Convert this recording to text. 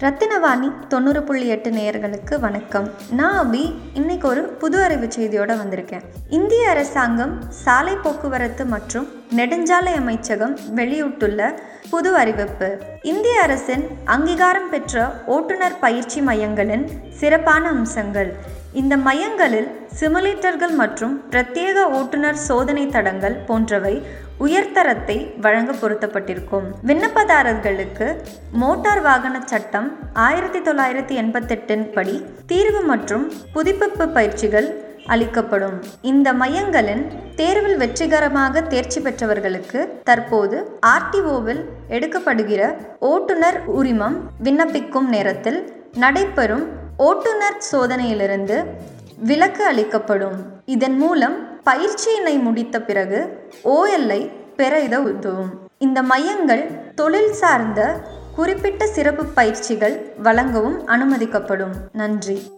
ரத்தினவாணி தொண்ணூறு புள்ளி எட்டு நேயர்களுக்கு வணக்கம். நான் அபி. இன்னைக்கு ஒரு புது அறிவு செய்தியோட வந்திருக்கேன். இந்திய அரசாங்கம் சாலை போக்குவரத்து மற்றும் நெடுஞ்சாலை அமைச்சகம் வெளியிட்டுள்ள புது அறிவிப்பு. இந்திய அரசின் அங்கீகாரம் பெற்ற ஓட்டுநர் பயிற்சி மையங்களின் சிறப்பான அம்சங்கள். இந்த மையங்களில் சிமுலேட்டர்கள் மற்றும் பிரத்யேக ஓட்டுநர் சோதனை தடங்கள் போன்றவை உயர்தரத்தை வழங்க பொருத்தப்பட்டிருக்கும். விண்ணப்பதாரர்களுக்கு மோட்டார் வாகன சட்டம் ஆயிரத்தி தொள்ளாயிரத்தி எண்பத்தெட்டின் படி தீர்வு மற்றும் புதுப்பிப்பு பயிற்சிகள் அளிக்கப்படும். இந்த மையங்களின் தேர்வில் வெற்றிகரமாக தேர்ச்சி பெற்றவர்களுக்கு தற்போது ஆர்டிஓவில் எடுக்கப்படுகிற ஓட்டுநர் உரிமம் விண்ணப்பிக்கும் நேரத்தில் நடைபெறும் ஓட்டுநர் சோதனையிலிருந்து விலக்கு அளிக்கப்படும். இதன் மூலம் பயிற்சியினை முடித்த பிறகு ஓஎல்ஐ பெற இத உதவும். இந்த மையங்கள் தொழில் சார்ந்த குறிப்பிட்ட சிறப்பு பயிற்சிகள் வழங்கவும் அனுமதிக்கப்படும். நன்றி.